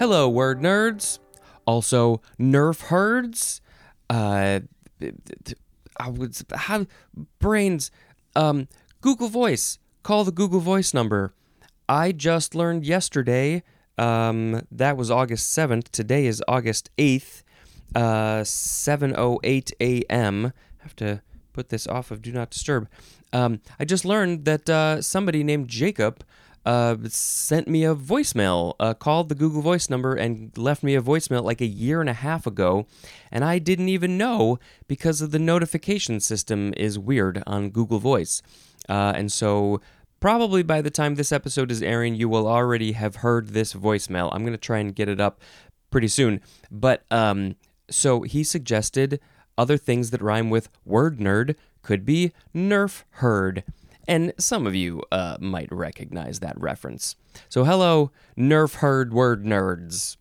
Hello, word nerds. Also, Nerf herds. Uh, I would have brains. Um, Google Voice. Call the Google Voice number. I just learned yesterday. Um, that was August seventh. Today is August eighth. Uh, seven oh eight a.m. Have to put this off of Do Not Disturb. Um, I just learned that uh, somebody named Jacob uh, sent me a voicemail, uh, called the Google Voice number, and left me a voicemail like a year and a half ago. And I didn't even know because of the notification system is weird on Google Voice. Uh, and so, probably by the time this episode is airing, you will already have heard this voicemail. I'm going to try and get it up pretty soon. But um, so he suggested other things that rhyme with word nerd could be Nerf herd and some of you uh, might recognize that reference. So, hello, Nerf Herd Word Nerds.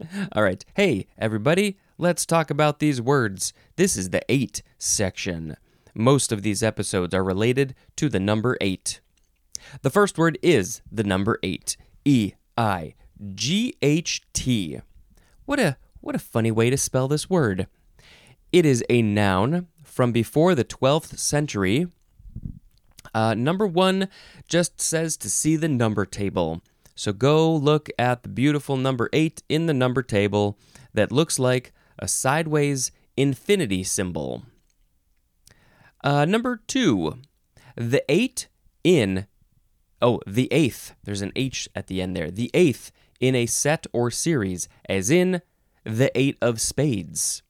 All right, hey, everybody, let's talk about these words. This is the 8 section. Most of these episodes are related to the number 8. The first word is the number 8. E I G H T. What a what a funny way to spell this word. It is a noun from before the 12th century uh, number one just says to see the number table. So go look at the beautiful number eight in the number table that looks like a sideways infinity symbol. Uh, number two, the eight in, oh, the eighth, there's an H at the end there, the eighth in a set or series, as in the eight of spades.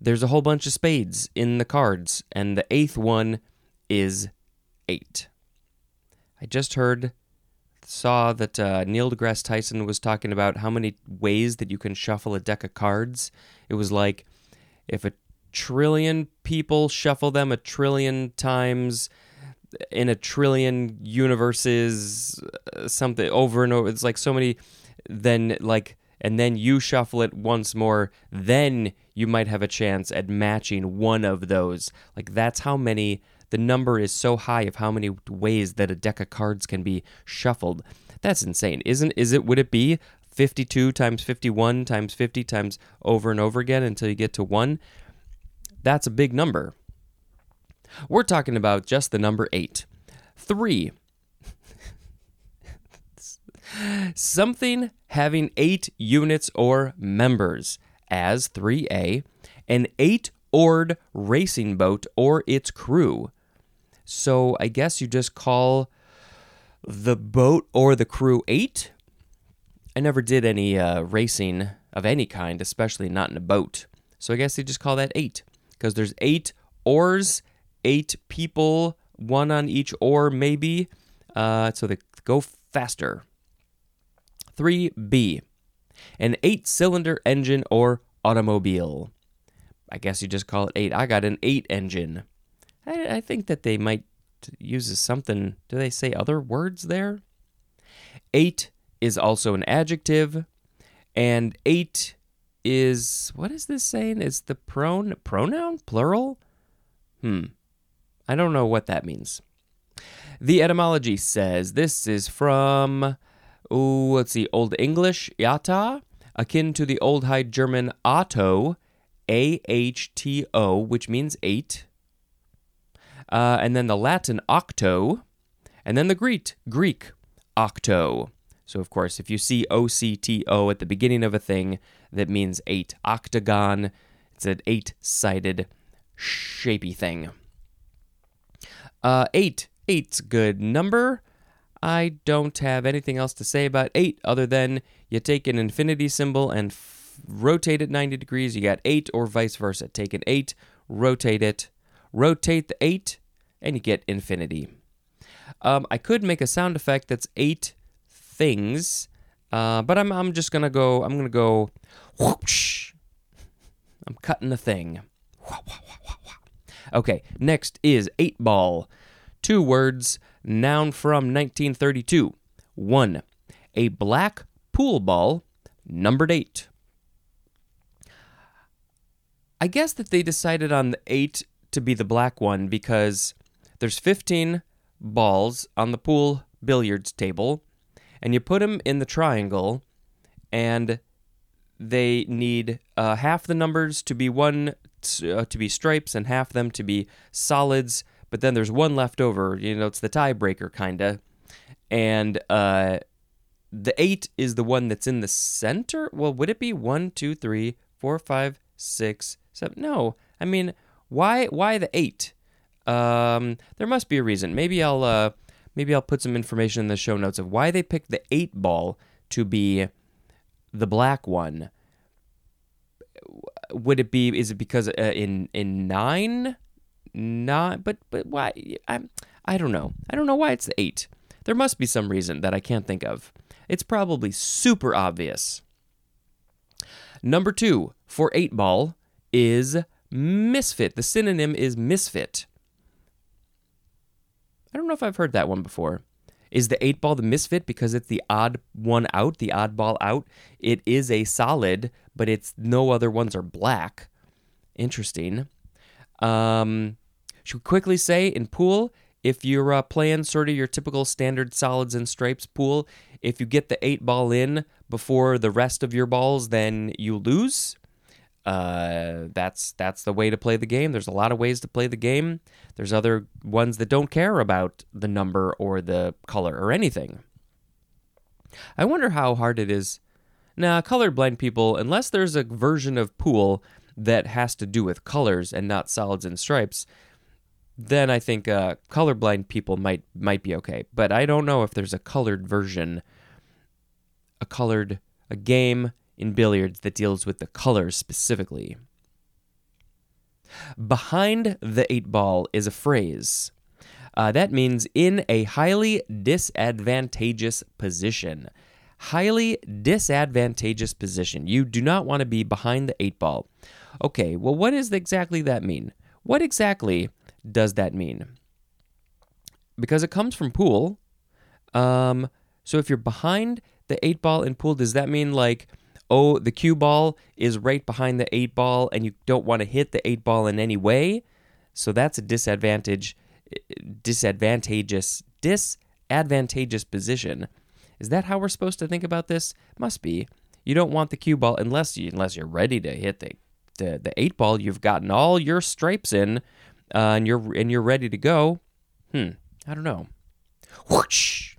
There's a whole bunch of spades in the cards, and the eighth one is eight. I just heard, saw that uh, Neil deGrasse Tyson was talking about how many ways that you can shuffle a deck of cards. It was like if a trillion people shuffle them a trillion times in a trillion universes, uh, something over and over. It's like so many. Then like and then you shuffle it once more, then you might have a chance at matching one of those. Like that's how many the number is so high of how many ways that a deck of cards can be shuffled. That's insane. Isn't is it would it be 52 times 51 times 50 times over and over again until you get to 1? That's a big number. We're talking about just the number 8. 3 something having 8 units or members as 3A, an 8 oared racing boat or its crew. So I guess you just call the boat or the crew eight. I never did any uh, racing of any kind, especially not in a boat. So I guess they just call that eight because there's eight oars, eight people, one on each oar, maybe. Uh, so they go faster. 3B, an eight cylinder engine or automobile. I guess you just call it eight. I got an eight engine. I, I think that they might use something. Do they say other words there? Eight is also an adjective, and eight is what is this saying? Is the pronoun pronoun plural? Hmm. I don't know what that means. The etymology says this is from oh, let's see, Old English yata, akin to the Old High German Otto, A H T O, which means eight uh, and then the Latin octo, and then the Greek Greek octo. So of course, if you see O C T O at the beginning of a thing, that means eight. Octagon, it's an eight-sided, shapy thing. Uh, eight, eight's good number. I don't have anything else to say about eight other than you take an infinity symbol and f- rotate it 90 degrees. You got eight, or vice versa. Take an eight, rotate it, rotate the eight, and you get infinity. Um, I could make a sound effect that's eight things, uh, but I'm, I'm just gonna go. I'm gonna go. Whoosh. I'm cutting the thing. Okay, next is eight ball. Two words, noun from 1932. One, a black pool ball, numbered eight. I guess that they decided on the eight to be the black one because there's 15 balls on the pool billiards table, and you put them in the triangle, and they need uh, half the numbers to be one uh, to be stripes and half them to be solids. But then there's one left over. You know, it's the tiebreaker kinda, and uh, the eight is the one that's in the center. Well, would it be one, two, three, four, five, six, seven? No, I mean, why why the eight? Um, there must be a reason. Maybe I'll uh, maybe I'll put some information in the show notes of why they picked the eight ball to be the black one. Would it be? Is it because uh, in in nine, not? But but why? I I don't know. I don't know why it's the eight. There must be some reason that I can't think of. It's probably super obvious. Number two for eight ball is misfit. The synonym is misfit. I don't know if I've heard that one before. Is the eight ball the misfit because it's the odd one out, the odd ball out? It is a solid, but it's no other ones are black. Interesting. Um, should we quickly say in pool, if you're uh, playing sort of your typical standard solids and stripes pool, if you get the eight ball in before the rest of your balls, then you lose. Uh, that's that's the way to play the game. There's a lot of ways to play the game. There's other ones that don't care about the number or the color or anything. I wonder how hard it is. Nah, colorblind people, unless there's a version of pool that has to do with colors and not solids and stripes, then I think uh, colorblind people might might be okay. But I don't know if there's a colored version, a colored a game in billiards that deals with the colors specifically. Behind the eight ball is a phrase. Uh, that means in a highly disadvantageous position. Highly disadvantageous position. You do not want to be behind the eight ball. Okay, well, what does exactly that mean? What exactly does that mean? Because it comes from pool. Um, so if you're behind the eight ball in pool, does that mean like oh, the cue ball is right behind the eight ball and you don't want to hit the eight ball in any way. So that's a disadvantage, disadvantageous, disadvantageous position. Is that how we're supposed to think about this? Must be. You don't want the cue ball unless you unless you're ready to hit the the, the eight ball. You've gotten all your stripes in, uh, and you're and you're ready to go. Hmm. I don't know. Whoosh.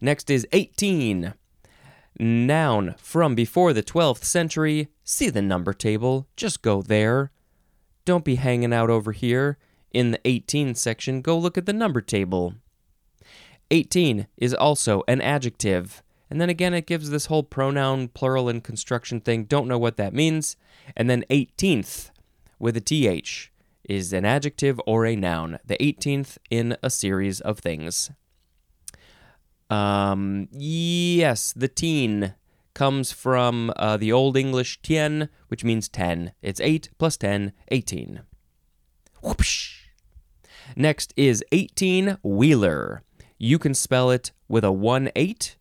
Next is 18. Noun from before the 12th century. See the number table. Just go there. Don't be hanging out over here. In the 18 section, go look at the number table. 18 is also an adjective. And then again, it gives this whole pronoun, plural, and construction thing. Don't know what that means. And then 18th with a th is an adjective or a noun. The 18th in a series of things. Um, yes, the teen comes from uh, the Old English tien, which means 10. It's 8 plus 10, 18. Whoopsh. Next is 18 wheeler. You can spell it with a 1 8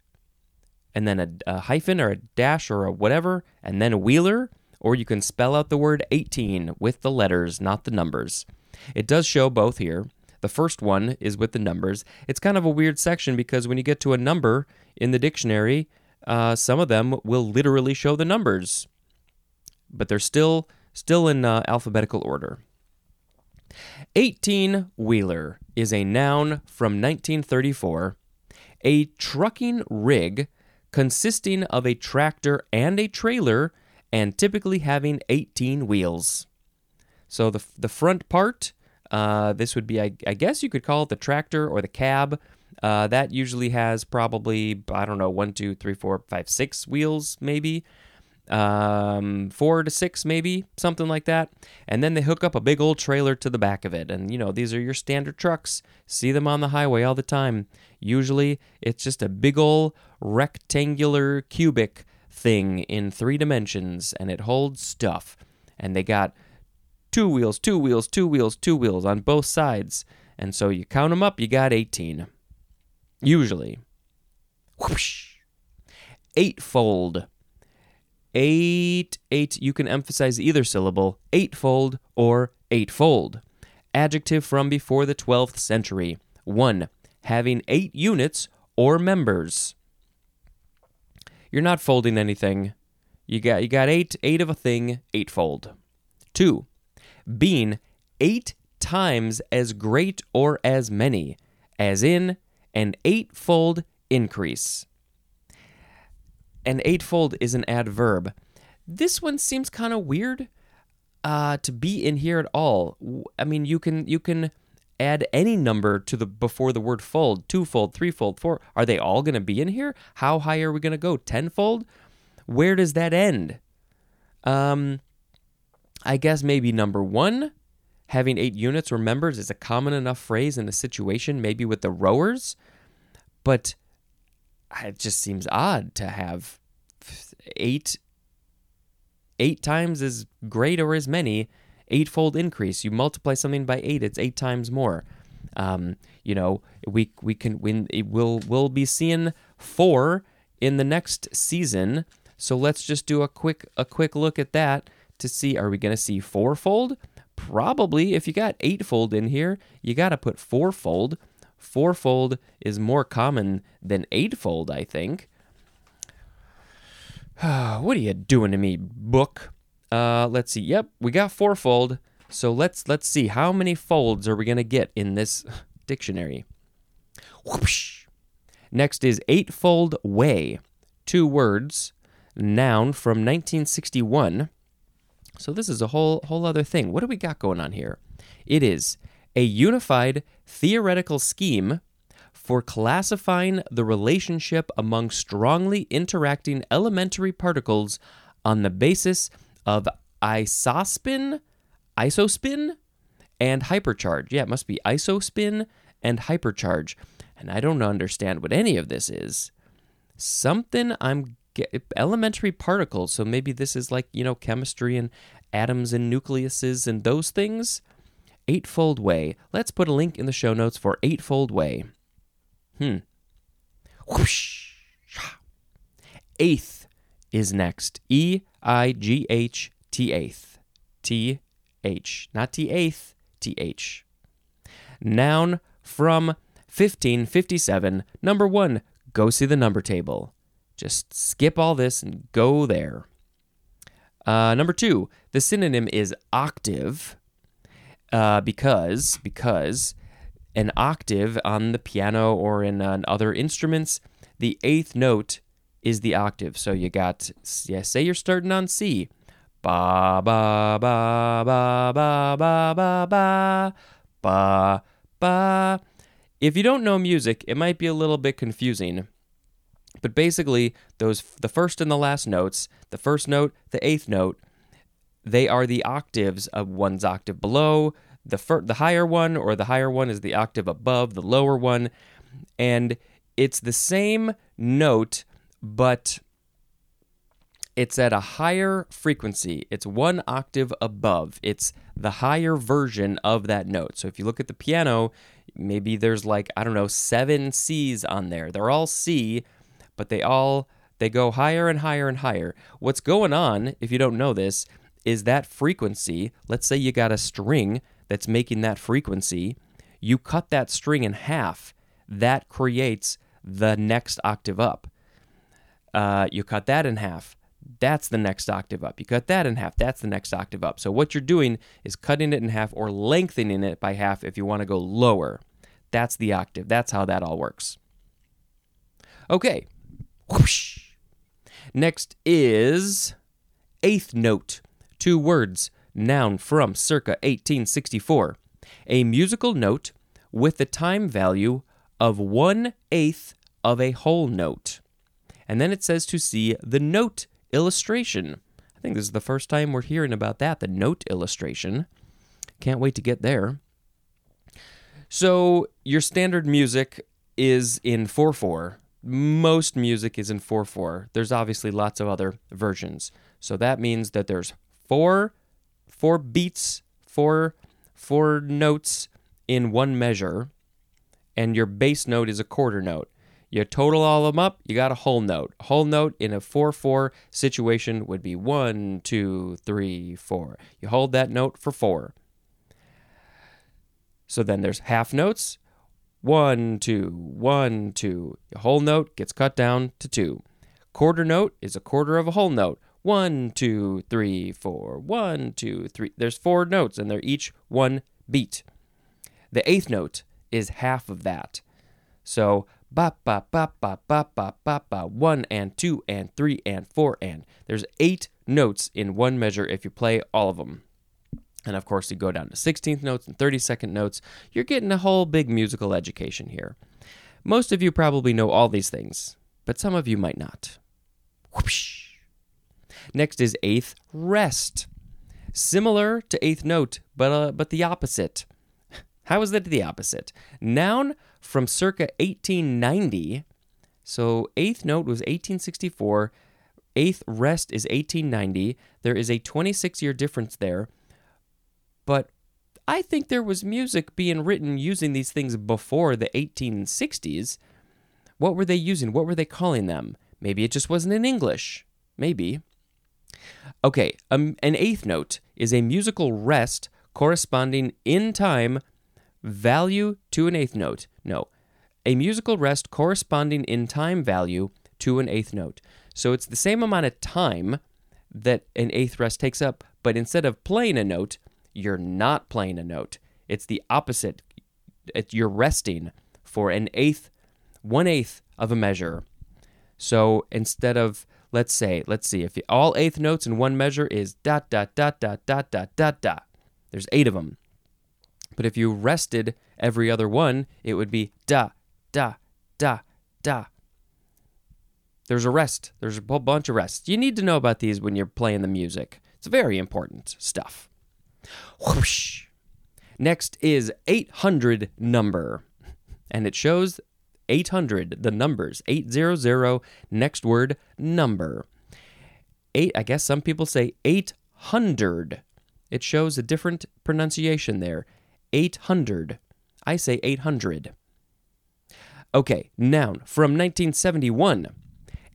and then a, a, hyphen or a dash or a whatever, and then a wheeler, or you can spell out the word 18 with the letters, not the numbers. It does show both here. The first one is with the numbers. It's kind of a weird section because when you get to a number in the dictionary, uh, some of them will literally show the numbers, but they're still still in uh, alphabetical order. 18 wheeler is a noun from 1934, a trucking rig consisting of a tractor and a trailer and typically having 18 wheels. So the, the front part uh, this would be, I, I, guess you could call it the tractor or the cab. Uh, that usually has probably, I don't know, one, two, three, four, five, six wheels, maybe. Um, four to six, maybe, something like that. And then they hook up a big old trailer to the back of it. And, you know, these are your standard trucks. See them on the highway all the time. Usually it's just a big old rectangular cubic thing in three dimensions and it holds stuff. And they got two wheels, two wheels, two wheels, two wheels on both sides. And so you count them up, you got 18. Usually. Whoosh. Eightfold. Eight, eight, you can emphasize either syllable, eightfold or eightfold. Adjective from before the 12th century. 1. Having eight units or members. you're not folding anything. You got you got eight eight of a thing, eightfold. Two, being eight times as great or as many, as in an eightfold increase. An eightfold is an adverb. This one seems kind of weird uh, to be in here at all. I mean, you can you can add any number to the before the word fold, twofold, threefold, four. Are they all going to be in here? How high are we going to go? Tenfold? Where does that end? Um, I guess maybe number one, having eight units or members is a common enough phrase in a situation, maybe with the rowers, but it just seems odd to have eight eight times as great or as many eightfold increase. You multiply something by eight, it's eight times more. Um, you know, we we can win. We'll we'll be seeing four in the next season. So let's just do a quick a quick look at that to see are we going to see fourfold? Probably. If you got eightfold in here, you got to put fourfold. Fourfold is more common than eightfold, I think. what are you doing to me, book? Uh, let's see. Yep, we got fourfold. So let's let's see how many folds are we gonna get in this dictionary. Whoosh. Next is eightfold way. Two words, noun from 1961. So this is a whole whole other thing. What do we got going on here? It is a unified theoretical scheme for classifying the relationship among strongly interacting elementary particles on the basis of isospin, isospin, and hypercharge. Yeah, it must be isospin and hypercharge. And I don't understand what any of this is. Something I'm elementary particles. So maybe this is like, you know, chemistry and atoms and nucleuses and those things. Eightfold Way. Let's put a link in the show notes for Eightfold Way. Hmm. Whoosh. Eighth is next. E I G H T eighth. T H. Not T eighth, T H. Noun from 1557. Number one, go see the number table. Just skip all this and go there. Uh, number two, the synonym is octave uh, because because an octave on the piano or in uh, other instruments, the eighth note is the octave. So you got, yeah, say you're starting on C. Ba ba ba ba ba ba ba ba ba ba. If you don't know music, it might be a little bit confusing. But basically, those the first and the last notes, the first note, the eighth note, they are the octaves of one's octave below. The fir- the higher one or the higher one is the octave above the lower one, and it's the same note but it's at a higher frequency. It's one octave above. It's the higher version of that note. So if you look at the piano, maybe there's like, I don't know, seven C's on there. They're all C, but they all they go higher and higher and higher. What's going on, if you don't know this, is that frequency. Let's say you got a string that's making that frequency. You cut that string in half. That creates the next octave up. Uh, you cut that in half. That's the next octave up. You cut that in half. That's the next octave up. So what you're doing is cutting it in half or lengthening it by half if you want to go lower. That's the octave. That's how that all works. Okay. Whoosh. Next is eighth note. Two words. Noun from circa 1864. A musical note with the time value of one eighth of a whole note. And then it says to see the note illustration. I think this is the first time we're hearing about that, the note illustration. Can't wait to get there. So, your standard music is in 4 4. Most music is in 4 4. There's obviously lots of other versions. So, that means that there's four, four beats, four, four notes in one measure, and your bass note is a quarter note. You total all of them up, you got a whole note. A whole note in a 4 4 situation would be one, two, three, four. You hold that note for 4. So then there's half notes. One, two, one, two. Your whole note gets cut down to two. Quarter note is a quarter of a whole note. One, two, three, four. One, two, three. There's four notes, and they're each one beat. The eighth note is half of that. So ba ba ba ba ba ba ba ba one and two and three and four and there's eight notes in one measure if you play all of them. And of course, you go down to 16th notes and 32nd notes. You're getting a whole big musical education here. Most of you probably know all these things, but some of you might not. Whoosh. Next is eighth rest. Similar to eighth note, but uh, but the opposite. How is that the opposite? Noun from circa 1890. So eighth note was 1864. Eighth rest is 1890. There is a 26 year difference there. But I think there was music being written using these things before the 1860s. What were they using? What were they calling them? Maybe it just wasn't in English. Maybe. Okay, um, an eighth note is a musical rest corresponding in time value to an eighth note. No, a musical rest corresponding in time value to an eighth note. So it's the same amount of time that an eighth rest takes up, but instead of playing a note, you're not playing a note. It's the opposite. You're resting for an eighth, one eighth of a measure. So instead of, let's say, let's see, if all eighth notes in one measure is dot, dot, dot, dot, dot, dot, dot, dot, there's eight of them. But if you rested every other one, it would be da, da, da, da. There's a rest. There's a whole bunch of rests. You need to know about these when you're playing the music. It's very important stuff. Whoosh. Next is 800 number. And it shows 800, the numbers, 800, next word, number. Eight, I guess some people say 800. It shows a different pronunciation there. 800. I say 800. Okay, noun from 1971.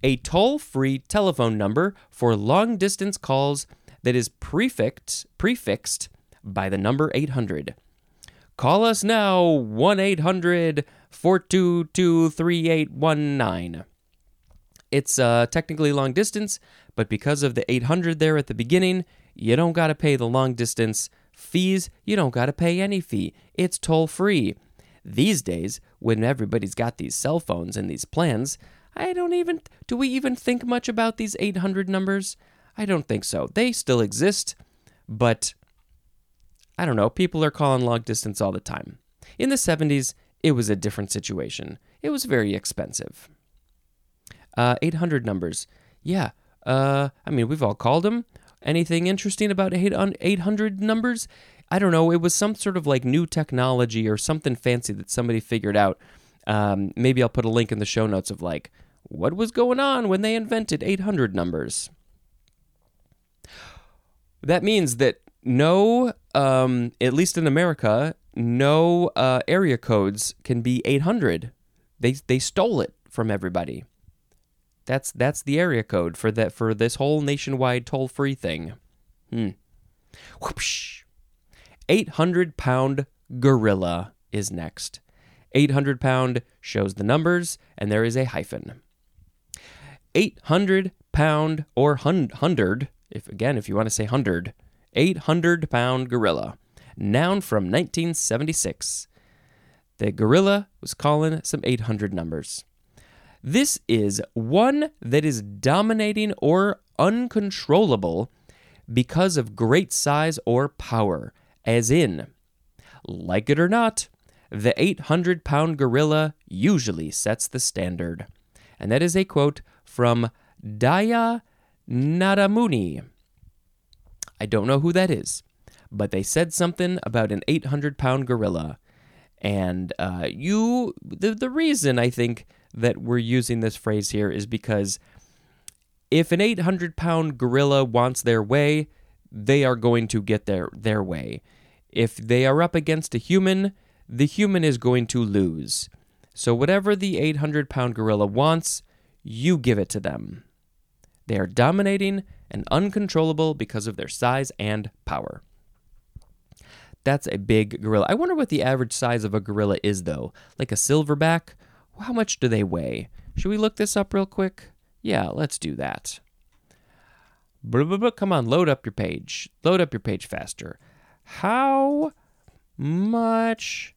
A toll free telephone number for long distance calls that is prefixed, prefixed by the number 800. Call us now 1 800 422 3819. It's uh, technically long distance, but because of the 800 there at the beginning, you don't got to pay the long distance fees. You don't got to pay any fee. It's toll free. These days, when everybody's got these cell phones and these plans, I don't even. Do we even think much about these 800 numbers? I don't think so. They still exist, but I don't know. People are calling long distance all the time. In the 70s, it was a different situation. It was very expensive. Uh, 800 numbers. Yeah. Uh, I mean, we've all called them. Anything interesting about 800 numbers? I don't know. It was some sort of like new technology or something fancy that somebody figured out. Um, maybe I'll put a link in the show notes of like what was going on when they invented 800 numbers. That means that no, um, at least in America, no uh, area codes can be 800. They they stole it from everybody. That's that's the area code for that for this whole nationwide toll free thing. Hmm. Whoopsh. 800 pound gorilla is next. 800 pound shows the numbers, and there is a hyphen. 800 pound or hundred if again, if you want to say hundred, 800 pound gorilla. Noun from 1976. The gorilla was calling some 800 numbers. This is one that is dominating or uncontrollable because of great size or power, as in, like it or not, the 800 pound gorilla usually sets the standard. And that is a quote from Daya Nadamuni. I don't know who that is, but they said something about an 800 pound gorilla. And uh, you, the, the reason I think that we're using this phrase here is because if an 800 pound gorilla wants their way, they are going to get their, their way. If they are up against a human, the human is going to lose. So, whatever the 800 pound gorilla wants, you give it to them. They are dominating and uncontrollable because of their size and power. That's a big gorilla. I wonder what the average size of a gorilla is, though. Like a silverback? How much do they weigh? Should we look this up real quick? Yeah, let's do that. Come on, load up your page. Load up your page faster. How much?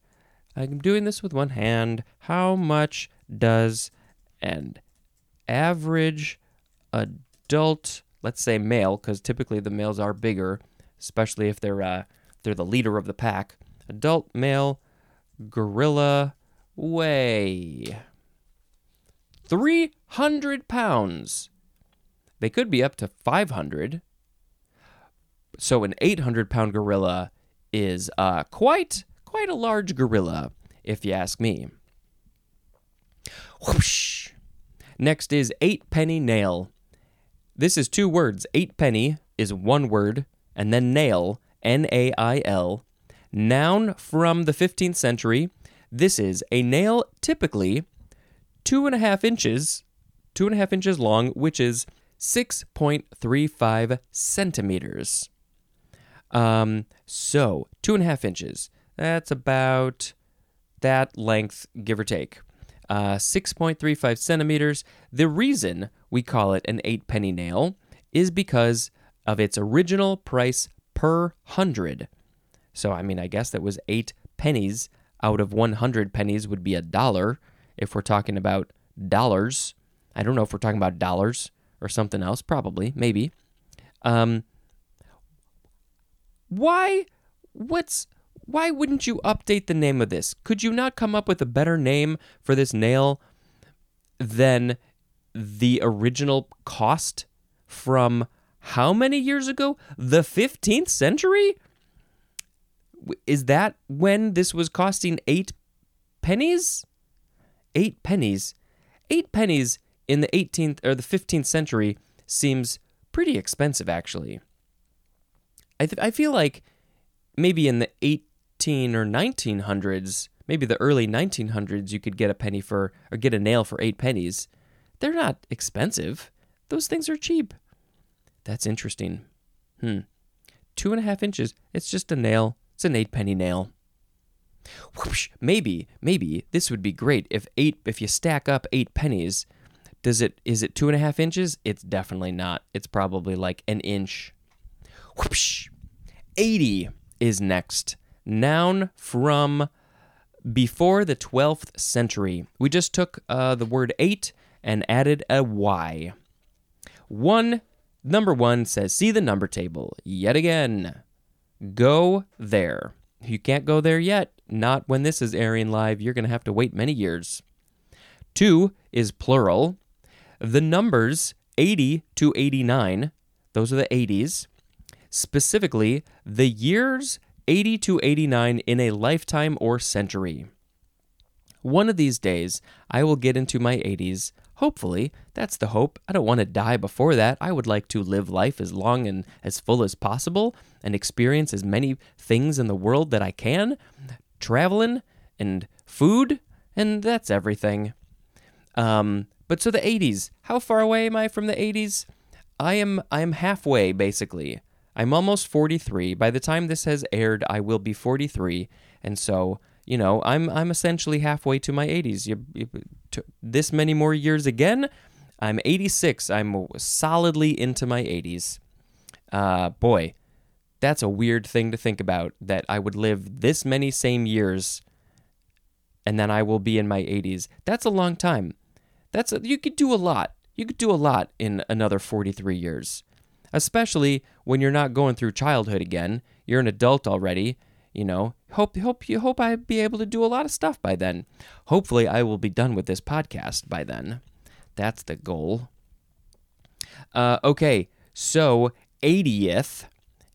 I'm doing this with one hand. How much does an average adult, let's say male, because typically the males are bigger, especially if they're uh, they're the leader of the pack. Adult male gorilla weigh 300 pounds. They could be up to 500. So an 800 pound gorilla is uh, quite quite a large gorilla, if you ask me. Whoosh. Next is eight penny nail. This is two words. Eight penny is one word, and then nail, N A I L. Noun from the 15th century. This is a nail typically two and a half inches, two and a half inches long, which is 6.35 centimeters. Um, so, two and a half inches. That's about that length, give or take. Uh, 6.35 centimeters. The reason we call it an eight penny nail is because of its original price per hundred. So, I mean, I guess that was eight pennies out of 100 pennies would be a dollar if we're talking about dollars. I don't know if we're talking about dollars or something else, probably, maybe. Um, why? What's why wouldn't you update the name of this? Could you not come up with a better name for this nail than the original cost from how many years ago? The 15th century? Is that when this was costing eight pennies? Eight pennies? Eight pennies in the 18th or the 15th century seems pretty expensive, actually. I, th- I feel like maybe in the 18 or 1900s, maybe the early 1900s, you could get a penny for, or get a nail for eight pennies. They're not expensive. Those things are cheap. That's interesting. Hmm. Two and a half inches. It's just a nail. It's an eight penny nail. Whoosh. Maybe, maybe this would be great if eight. If you stack up eight pennies, does it? Is it two and a half inches? It's definitely not. It's probably like an inch. Whoosh. 80 is next. Noun from before the 12th century. We just took uh, the word eight and added a Y. One, number one says, see the number table yet again. Go there. You can't go there yet. Not when this is airing live. You're going to have to wait many years. Two is plural. The numbers 80 to 89, those are the 80s specifically the years 80 to 89 in a lifetime or century. One of these days, I will get into my 80s. Hopefully, that's the hope. I don't want to die before that. I would like to live life as long and as full as possible and experience as many things in the world that I can traveling and food, and that's everything. Um, but so the 80s, how far away am I from the 80s? I am I am halfway basically. I'm almost 43. By the time this has aired, I will be 43, and so you know I'm I'm essentially halfway to my 80s. You, you, this many more years again, I'm 86. I'm solidly into my 80s. Uh, boy, that's a weird thing to think about. That I would live this many same years, and then I will be in my 80s. That's a long time. That's a, you could do a lot. You could do a lot in another 43 years especially when you're not going through childhood again. You're an adult already. You know, hope hope you hope I be able to do a lot of stuff by then. Hopefully, I will be done with this podcast by then. That's the goal. Uh, okay, so 80th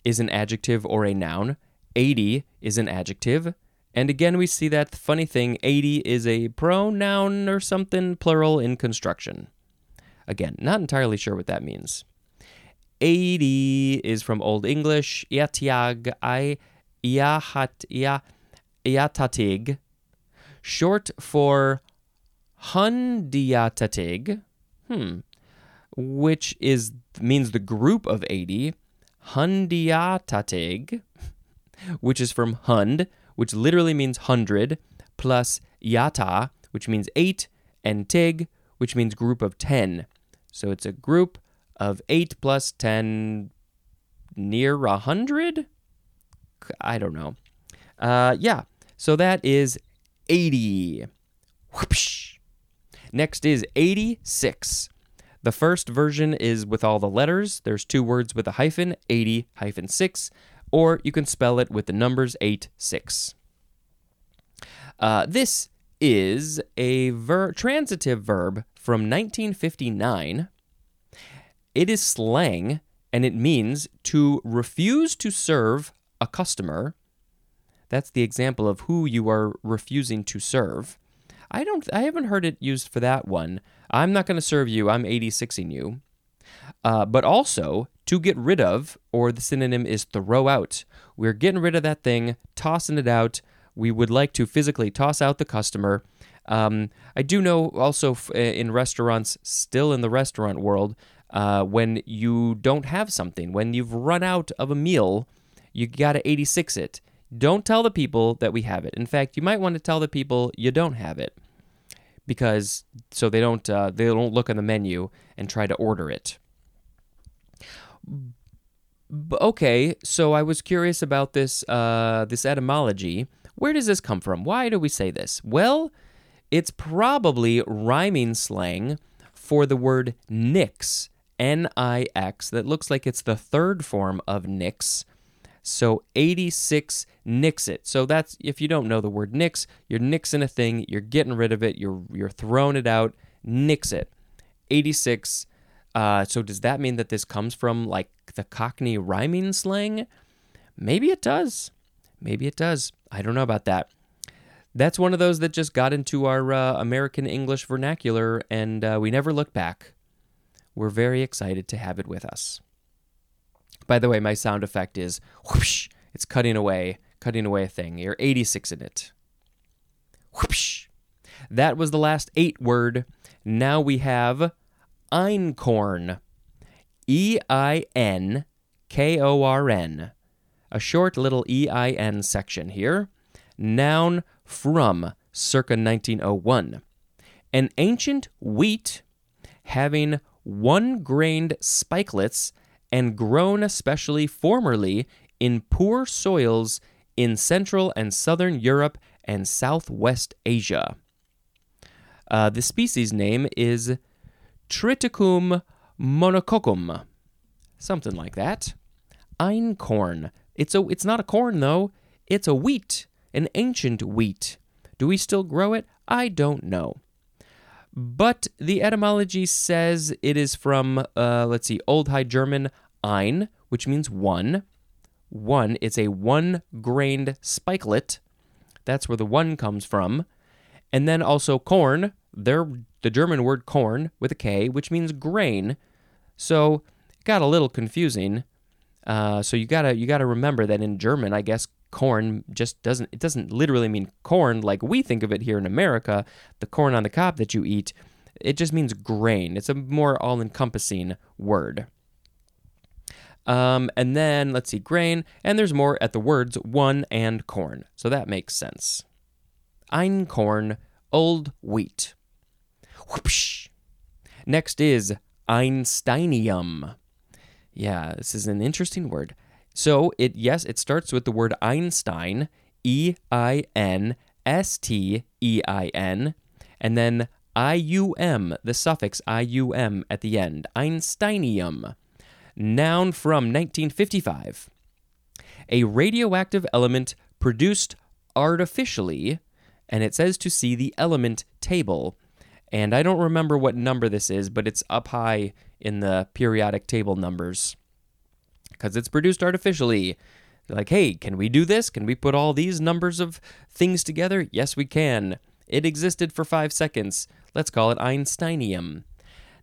is an adjective or a noun. 80 is an adjective. And again, we see that funny thing 80 is a pronoun or something plural in construction. Again, not entirely sure what that means. 80 is from Old English. Iatiag I iahat iatatig. Short for hundiatatig. Hmm. Which is means the group of 80. Hundiatatig. Which is from hund, which literally means hundred, plus yata, which means eight, and tig, which means group of ten. So it's a group of 8 plus 10 near 100? I don't know. Uh, yeah, so that is 80. Whoopsh. Next is 86. The first version is with all the letters. There's two words with a hyphen, 80 hyphen 6, or you can spell it with the numbers 8 6. Uh, this is a ver- transitive verb from 1959. It is slang and it means to refuse to serve a customer. That's the example of who you are refusing to serve. I don't I haven't heard it used for that one. I'm not going to serve you. I'm 86ing you. Uh, but also to get rid of, or the synonym is throw out. We're getting rid of that thing, tossing it out. We would like to physically toss out the customer. Um, I do know also f- in restaurants, still in the restaurant world, uh, when you don't have something, when you've run out of a meal, you got to 86 it. Don't tell the people that we have it. In fact, you might want to tell the people you don't have it because so they don't uh, they don't look on the menu and try to order it. B- okay, so I was curious about this uh, this etymology. Where does this come from? Why do we say this? Well, it's probably rhyming slang for the word nix, N I X, that looks like it's the third form of nix. So 86 nix it. So that's if you don't know the word nix, you're nixing a thing, you're getting rid of it, you're you're throwing it out, nix it. 86 uh, so does that mean that this comes from like the Cockney rhyming slang? Maybe it does. Maybe it does. I don't know about that. That's one of those that just got into our uh, American English vernacular, and uh, we never look back. We're very excited to have it with us. By the way, my sound effect is whoosh. It's cutting away, cutting away a thing. You're 86 in it. Whoosh. That was the last eight word. Now we have einkorn. E I N K O R N. A short little E I N section here. Noun from circa 1901. An ancient wheat having one grained spikelets and grown especially formerly in poor soils in Central and Southern Europe and Southwest Asia. Uh, the species name is Triticum monococcum, something like that. Einkorn. It's a. It's not a corn though. It's a wheat, an ancient wheat. Do we still grow it? I don't know. But the etymology says it is from, uh, let's see, Old High German ein, which means one. One. It's a one grained spikelet. That's where the one comes from. And then also corn. They're the German word corn with a K, which means grain. So it got a little confusing. Uh, so you gotta you gotta remember that in German, I guess corn just doesn't it doesn't literally mean corn like we think of it here in America. The corn on the cob that you eat, it just means grain. It's a more all encompassing word. Um, and then let's see, grain, and there's more at the words one and corn. So that makes sense. Einkorn, old wheat. Whoopsh. Next is Einsteinium. Yeah, this is an interesting word. So it yes, it starts with the word Einstein, E I N S T E I N, and then I U M, the suffix I U M at the end. Einsteinium. Noun from 1955. A radioactive element produced artificially, and it says to see the element table. And I don't remember what number this is, but it's up high in the periodic table numbers because it's produced artificially. Like, hey, can we do this? Can we put all these numbers of things together? Yes, we can. It existed for five seconds. Let's call it Einsteinium.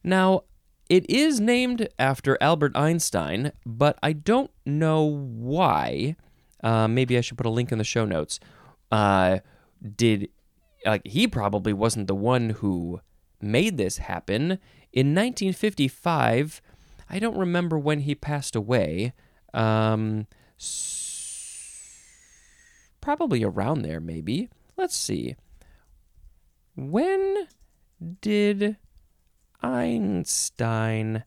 Now, it is named after Albert Einstein, but I don't know why. Uh, maybe I should put a link in the show notes. Uh, did like he probably wasn't the one who made this happen in 1955 i don't remember when he passed away um, s- probably around there maybe let's see when did Einstein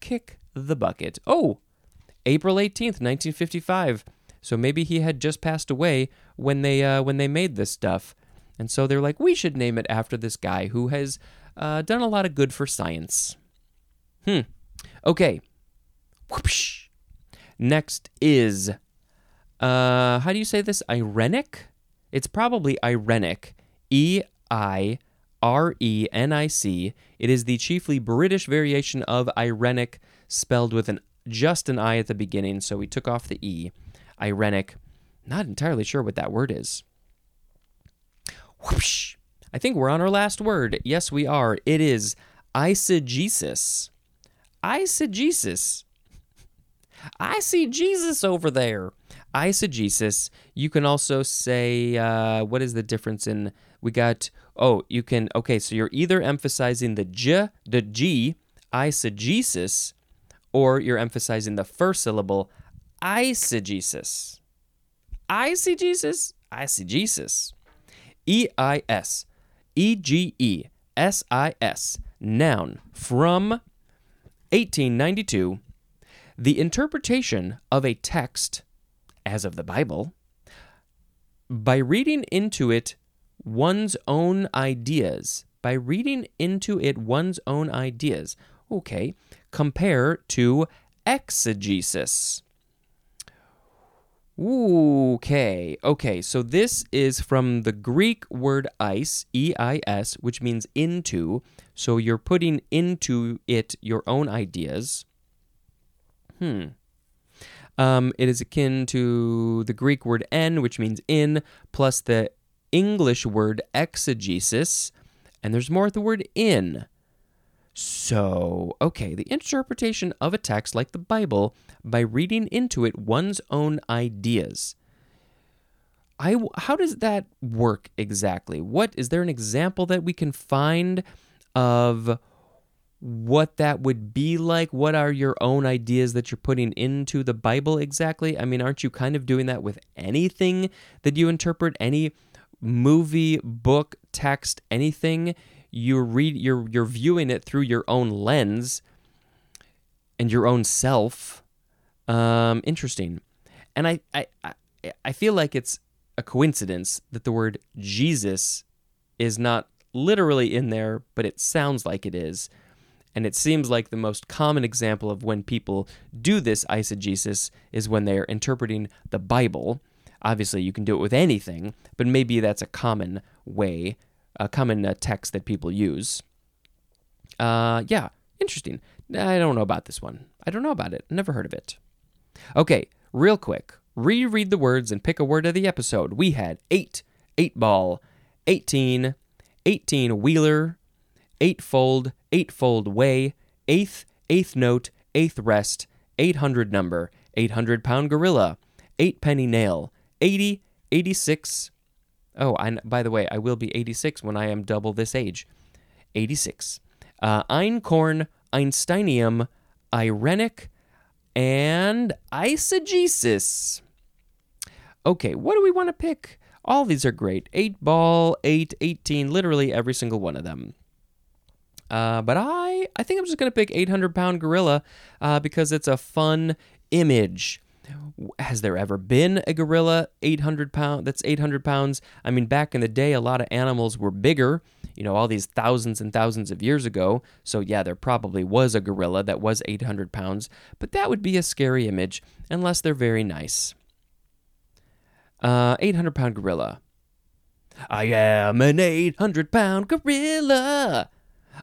kick the bucket? Oh, April 18th, 1955. So maybe he had just passed away when they uh, when they made this stuff. And so they're like, we should name it after this guy who has uh, done a lot of good for science. Hmm. Okay. Whoopsh. Next is, uh, how do you say this? Irenic? It's probably Irenic. E I R E N I C. It is the chiefly British variation of Irenic, spelled with an just an I at the beginning, so we took off the E. Irenic. Not entirely sure what that word is. Whoosh. I think we're on our last word. Yes, we are. It is eisegesis. Eisegesis. I see Jesus over there. Eisegesis. You can also say, uh, what is the difference in? We got. Oh, you can. Okay, so you're either emphasizing the j, the g, eisegesis, or you're emphasizing the first syllable, eisegesis. Eisegesis. Eisegesis. E I S E G E S I S. Noun from 1892. The interpretation of a text, as of the Bible, by reading into it one's own ideas. By reading into it one's own ideas. Okay. Compare to exegesis. Okay, okay, so this is from the Greek word eis, E I S, which means into. So you're putting into it your own ideas. Hmm. Um, it is akin to the Greek word en, which means in, plus the English word exegesis, and there's more at the word in. So, okay, the interpretation of a text like the Bible by reading into it one's own ideas. I, how does that work exactly? What is there an example that we can find of what that would be like? What are your own ideas that you're putting into the Bible exactly? I mean, aren't you kind of doing that with anything that you interpret? Any movie, book, text, anything? You're read you're you're viewing it through your own lens and your own self. Um, interesting, and I, I I feel like it's a coincidence that the word Jesus is not literally in there, but it sounds like it is. And it seems like the most common example of when people do this eisegesis is when they are interpreting the Bible. Obviously, you can do it with anything, but maybe that's a common way common uh, text that people use. Uh, yeah, interesting. I don't know about this one. I don't know about it. Never heard of it. Okay, real quick. Reread the words and pick a word of the episode. We had eight, eight ball, 18, 18 wheeler, eightfold, eightfold way, eighth, eighth note, eighth rest, 800 number, 800 pound gorilla, eight penny nail, 80, 86, Oh, I, by the way, I will be 86 when I am double this age. 86. Uh, Einkorn, Einsteinium, Irenic, and Eisegesis. Okay, what do we want to pick? All these are great. 8 ball, 8, 18, literally every single one of them. Uh, but I, I think I'm just going to pick 800 pound gorilla uh, because it's a fun image has there ever been a gorilla 800 pound that's 800 pounds? I mean back in the day a lot of animals were bigger you know all these thousands and thousands of years ago. So yeah there probably was a gorilla that was 800 pounds but that would be a scary image unless they're very nice. Uh 800 pound gorilla. I am an 800 pound gorilla.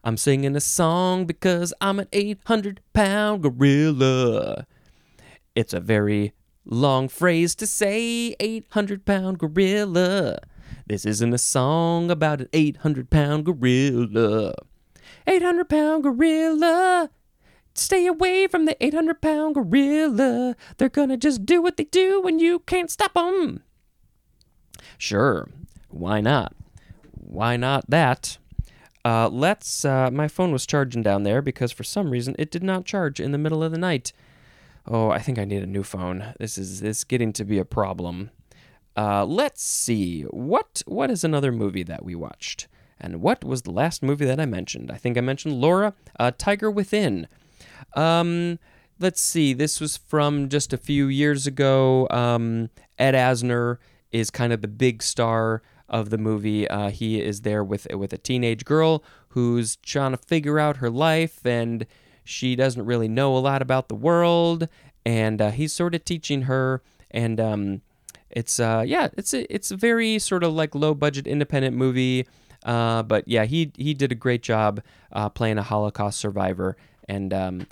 I'm singing a song because i'm an 800 pound gorilla it's a very long phrase to say 800 pound gorilla. This isn't a song about an 800 pound gorilla. 800 pound gorilla. Stay away from the 800 pound gorilla. They're gonna just do what they do and you can't stop them. Sure, why not? Why not that? Uh, let's. Uh, my phone was charging down there because for some reason it did not charge in the middle of the night oh, I think I need a new phone. This is this getting to be a problem. Uh, let's see what what is another movie that we watched. And what was the last movie that I mentioned? I think I mentioned Laura, uh, Tiger Within. Um, let's see. This was from just a few years ago. Um, Ed Asner is kind of the big star of the movie. Uh, he is there with with a teenage girl who's trying to figure out her life, and she doesn't really know a lot about the world, and uh, he's sort of teaching her. And um, it's uh, yeah, it's a it's a very sort of like low budget independent movie. Uh, but yeah, he he did a great job uh, playing a Holocaust survivor, and um,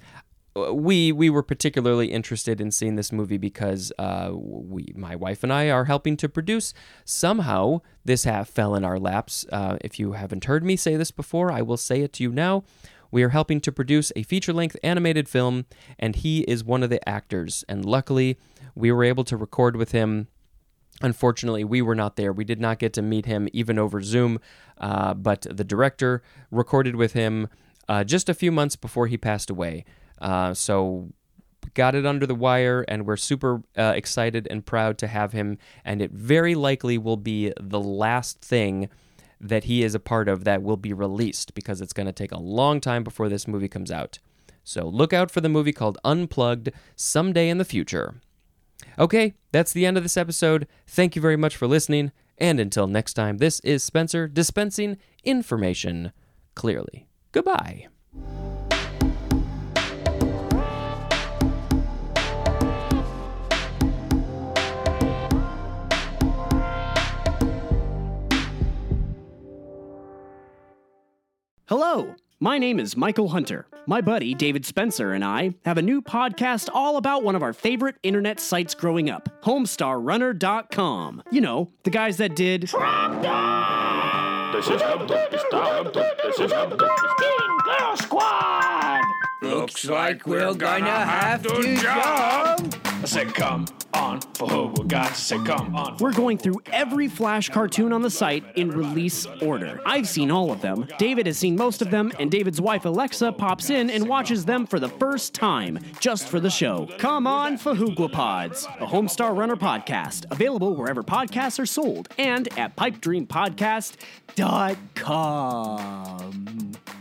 we we were particularly interested in seeing this movie because uh, we my wife and I are helping to produce. Somehow, this half fell in our laps. Uh, if you haven't heard me say this before, I will say it to you now. We are helping to produce a feature length animated film, and he is one of the actors. And luckily, we were able to record with him Unfortunately, we were not there. We did not get to meet him even over Zoom, uh, but the director recorded with him uh, just a few months before he passed away. Uh, so got it under the wire, and we're super uh, excited and proud to have him. And it very likely will be the last thing that he is a part of that will be released because it's going to take a long time before this movie comes out. So look out for the movie called Unplugged someday in the future. Okay, that's the end of this episode. Thank you very much for listening. And until next time, this is Spencer dispensing information clearly. Goodbye. Hello, my name is Michael Hunter. My buddy David Spencer and I have a new podcast all about one of our favorite internet sites growing up, HomestarRunner.com. You know, the guys that did. This is Humpty Star, This is Humpty Girl Squad. Looks like we're gonna have to jump. I said, come on, for to say, come on. We're going through every Flash cartoon on the site in release order. I've seen all of them. David has seen most of them, and David's wife Alexa pops in and watches them for the first time, just for the show. Come on, Fahoogwapods, a Homestar Runner podcast, available wherever podcasts are sold and at pipedreampodcast.com.